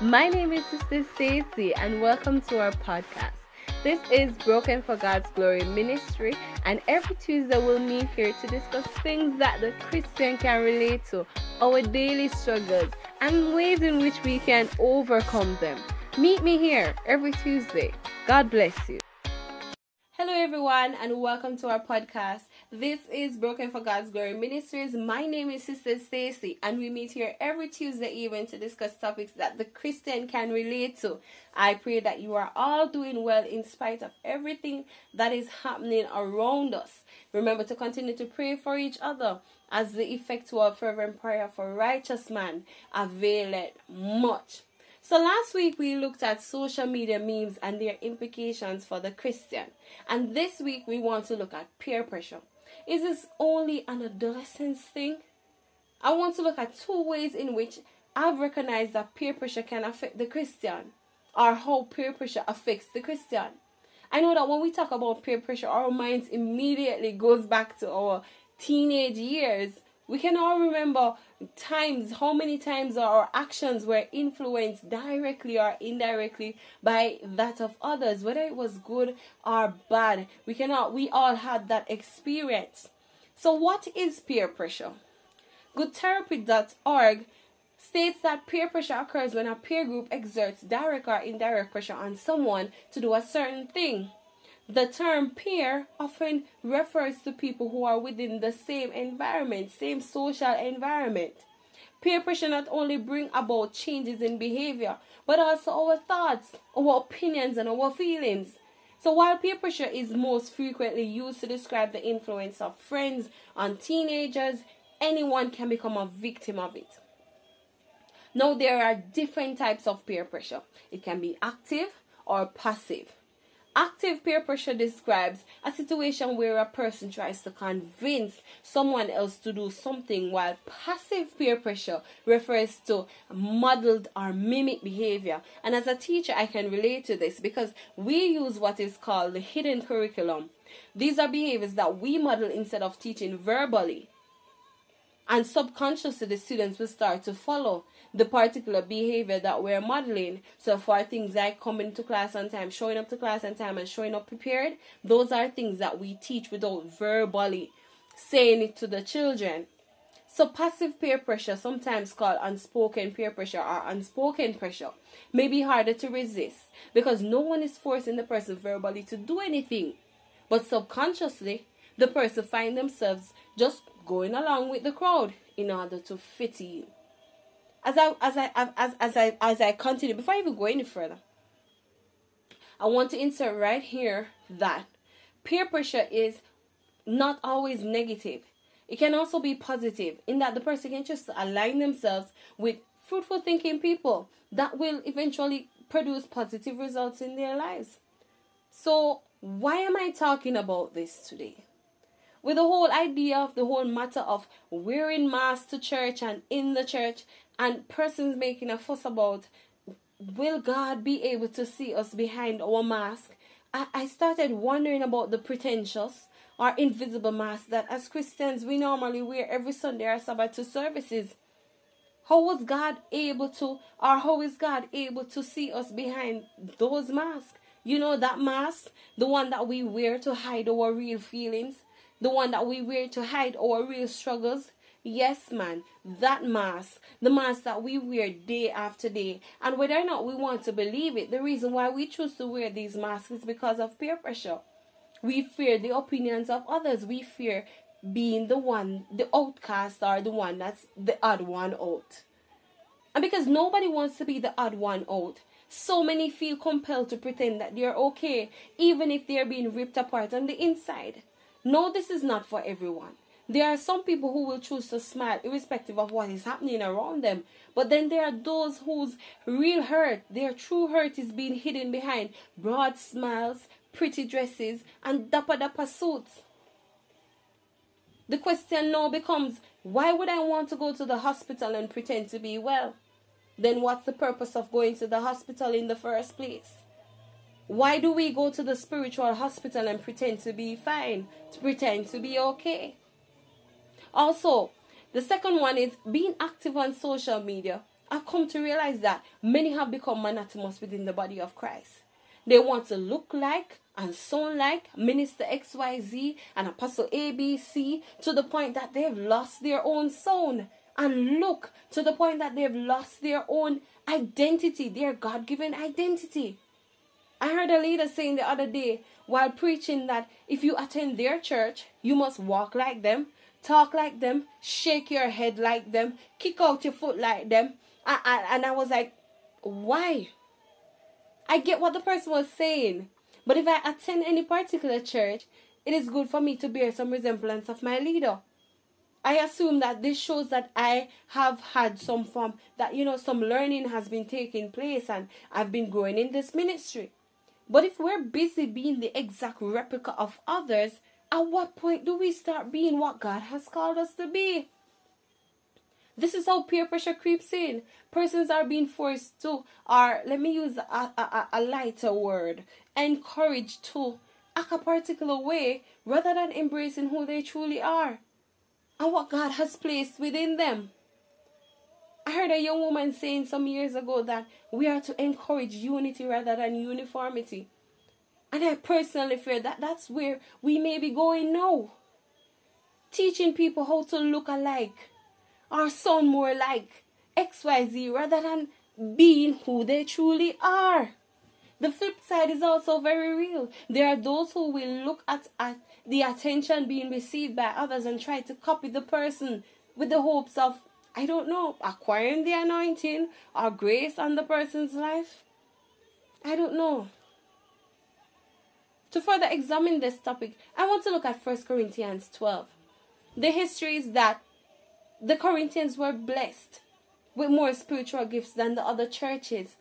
My name is Sister Stacy, and welcome to our podcast. This is Broken for God's Glory Ministry, and every Tuesday we'll meet here to discuss things that the Christian can relate to, our daily struggles, and ways in which we can overcome them. Meet me here every Tuesday. God bless you. Hello, everyone, and welcome to our podcast. This is Broken for God's Glory Ministries. My name is Sister Stacy, and we meet here every Tuesday evening to discuss topics that the Christian can relate to. I pray that you are all doing well in spite of everything that is happening around us. Remember to continue to pray for each other as the effectual fervent prayer for righteous man availeth much. So last week we looked at social media memes and their implications for the Christian. And this week we want to look at peer pressure. Is this only an adolescence thing? I want to look at two ways in which I've recognized that peer pressure can affect the Christian or how peer pressure affects the Christian. I know that when we talk about peer pressure, our minds immediately goes back to our teenage years we can all remember times, how many times our actions were influenced directly or indirectly by that of others, whether it was good or bad. We cannot, we all had that experience. So, what is peer pressure? GoodTherapy.org states that peer pressure occurs when a peer group exerts direct or indirect pressure on someone to do a certain thing. The term peer often refers to people who are within the same environment, same social environment. Peer pressure not only bring about changes in behavior, but also our thoughts, our opinions, and our feelings. So while peer pressure is most frequently used to describe the influence of friends on teenagers, anyone can become a victim of it. Now there are different types of peer pressure. It can be active or passive. Active peer pressure describes a situation where a person tries to convince someone else to do something, while passive peer pressure refers to modeled or mimic behavior. And as a teacher, I can relate to this because we use what is called the hidden curriculum. These are behaviors that we model instead of teaching verbally. And subconsciously, the students will start to follow the particular behavior that we're modeling. So for things like coming to class on time, showing up to class on time, and showing up prepared, those are things that we teach without verbally saying it to the children. So passive peer pressure, sometimes called unspoken peer pressure or unspoken pressure, may be harder to resist because no one is forcing the person verbally to do anything. But subconsciously, the person find themselves just going along with the crowd in order to fit in as I as I as as I as I continue before I even go any further, I want to insert right here that peer pressure is not always negative. It can also be positive in that the person can just align themselves with fruitful thinking people that will eventually produce positive results in their lives. So, why am I talking about this today? With the whole idea of the whole matter of wearing masks to church and in the church, and persons making a fuss about will God be able to see us behind our mask? I, I started wondering about the pretentious or invisible mask that as Christians we normally wear every Sunday or Sabbath to services. How was God able to, or how is God able to see us behind those masks? You know, that mask, the one that we wear to hide our real feelings, the one that we wear to hide our real struggles, Yes, man, that mask, the mask that we wear day after day, and whether or not we want to believe it, the reason why we choose to wear these masks is because of peer pressure. We fear the opinions of others. We fear being the one, the outcast, or the one that's the odd one out. And because nobody wants to be the odd one out, so many feel compelled to pretend that they're okay, even if they're being ripped apart on the inside. No, this is not for everyone. There are some people who will choose to smile irrespective of what is happening around them. But then there are those whose real hurt, their true hurt is being hidden behind broad smiles, pretty dresses, and dapper dapper suits. The question now becomes why would I want to go to the hospital and pretend to be well? Then what's the purpose of going to the hospital in the first place? Why do we go to the spiritual hospital and pretend to be fine, to pretend to be okay? Also, the second one is being active on social media I've come to realize that many have become monotonous within the body of Christ. They want to look like and sound like Minister XYZ and Apostle ABC to the point that they've lost their own sound. And look to the point that they've lost their own identity, their God given identity. I heard a leader saying the other day while preaching that if you attend their church, you must walk like them, talk like them, shake your head like them, kick out your foot like them. And I was like, why? I get what the person was saying. But if I attend any particular church, it is good for me to bear some resemblance of my leader. I assume that this shows that I have had some form that you know some learning has been taking place and I've been growing in this ministry. But if we're busy being the exact replica of others, at what point do we start being what God has called us to be? This is how peer pressure creeps in. Persons are being forced to, or let me use a, a, a lighter word, encouraged to act a particular way rather than embracing who they truly are and what God has placed within them. I heard a young woman saying some years ago that we are to encourage unity rather than uniformity. And I personally fear that that's where we may be going now. Teaching people how to look alike or sound more like XYZ rather than being who they truly are. The flip side is also very real. There are those who will look at, at the attention being received by others and try to copy the person with the hopes of, I don't know, acquiring the anointing or grace on the person's life. I don't know. To further examine this topic, I want to look at 1 Corinthians 12. The history is that the Corinthians were blessed with more spiritual gifts than the other churches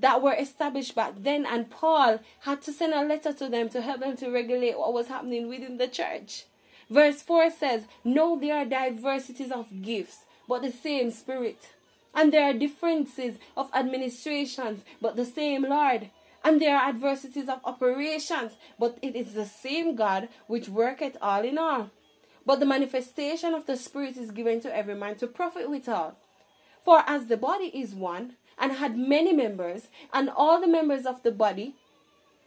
that were established back then, and Paul had to send a letter to them to help them to regulate what was happening within the church. Verse 4 says, No, there are diversities of gifts, but the same Spirit. And there are differences of administrations, but the same Lord. And there are adversities of operations, but it is the same God which worketh all in all. But the manifestation of the Spirit is given to every man to profit withal. For as the body is one, and had many members, and all the members of the body,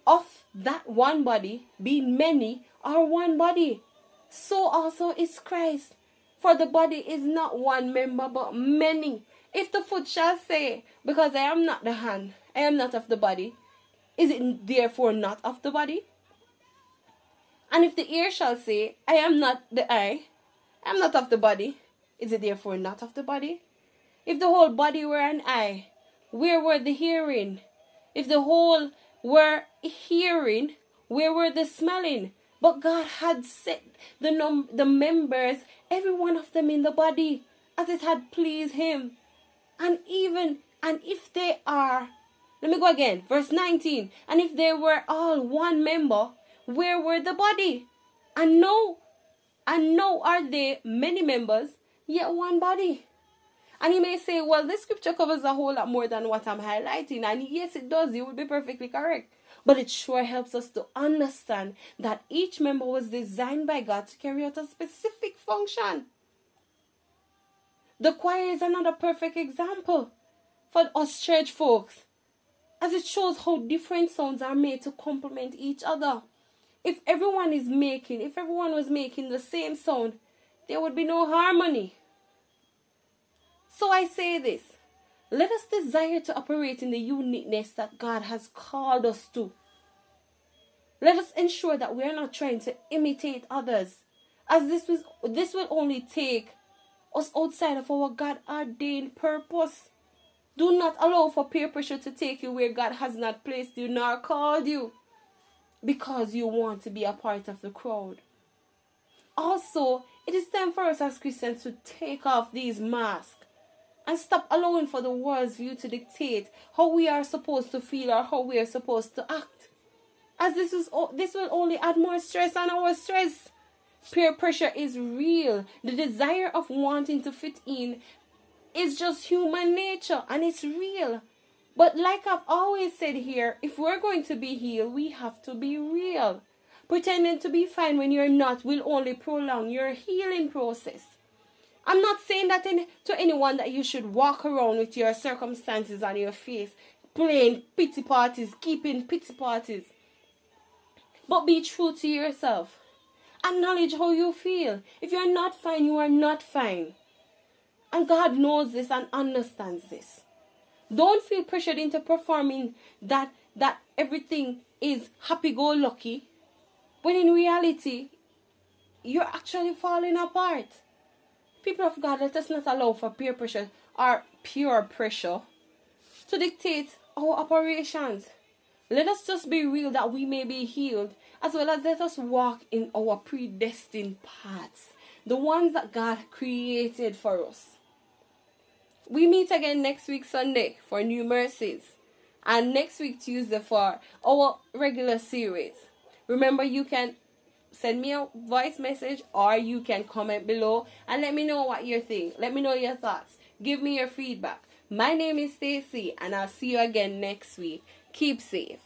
of that one body, being many, are one body, so also is Christ. For the body is not one member, but many. If the foot shall say, Because I am not the hand, I am not of the body, is it therefore not of the body? And if the ear shall say, I am not the eye, I am not of the body, is it therefore not of the body? If the whole body were an eye, where were the hearing? If the whole were hearing, where were the smelling? But God had set the num- the members, every one of them in the body, as it had pleased him. And even and if they are let me go again, verse 19. And if they were all one member, where were the body? And no, and no are they many members, yet one body. And you may say, well, this scripture covers a whole lot more than what I'm highlighting. And yes, it does. You would be perfectly correct. But it sure helps us to understand that each member was designed by God to carry out a specific function. The choir is another perfect example for us church folks, as it shows how different sounds are made to complement each other if everyone is making, if everyone was making the same sound, there would be no harmony. So I say this let us desire to operate in the uniqueness that God has called us to. Let us ensure that we are not trying to imitate others, as this was this will only take us outside of our God ordained purpose. Do not allow for peer pressure to take you where God has not placed you nor called you because you want to be a part of the crowd. Also, it is time for us as Christians to take off these masks and stop allowing for the world's view to dictate how we are supposed to feel or how we are supposed to act. As this is this will only add more stress on our stress. Peer pressure is real. The desire of wanting to fit in is just human nature and it's real. But like I've always said here, if we're going to be healed, we have to be real. Pretending to be fine when you're not will only prolong your healing process. I'm not saying that in, to anyone that you should walk around with your circumstances on your face, playing pity parties, keeping pity parties. But be true to yourself. Acknowledge how you feel. If you're not fine, you are not fine. And God knows this and understands this. Don't feel pressured into performing that that everything is happy go lucky when in reality you're actually falling apart. People of God, let us not allow for peer pressure or pure pressure to dictate our operations. Let us just be real that we may be healed, as well as let us walk in our predestined paths, the ones that God created for us. We meet again next week, Sunday, for New Mercies, and next week, Tuesday, for our regular series. Remember, you can send me a voice message or you can comment below and let me know what you think. Let me know your thoughts. Give me your feedback. My name is Stacy and I'll see you again next week. Keep safe.